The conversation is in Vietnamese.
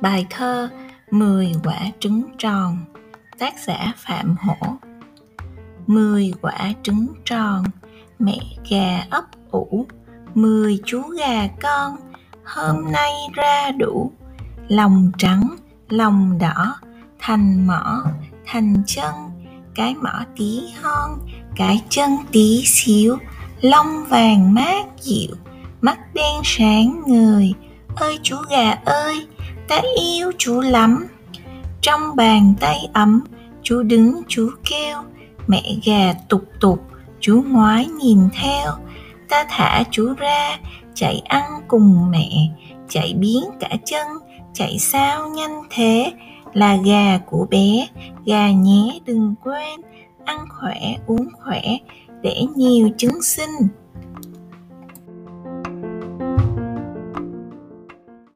Bài thơ Mười quả trứng tròn Tác giả Phạm Hổ. Mười quả trứng tròn Mẹ gà ấp ủ. Mười chú gà con Hôm nay ra đủ. Lòng trắng, lòng đỏ Thành mỏ, thành chân. Cái mỏ tí hon Cái chân tí xíu. Lông vàng mát dịu Mắt đen sáng người Ơi chú gà ơi ta yêu chú lắm. Trong bàn tay ấm chú đứng chú kêu. Mẹ gà tục tục chú ngoái nhìn theo. Ta thả chú ra, chạy ăn cùng mẹ. Chạy biến cả chân, chạy sao nhanh thế? Là gà của bé, gà nhé đừng quên. Ăn khỏe, uống khỏe, để nhiều trứng sinh.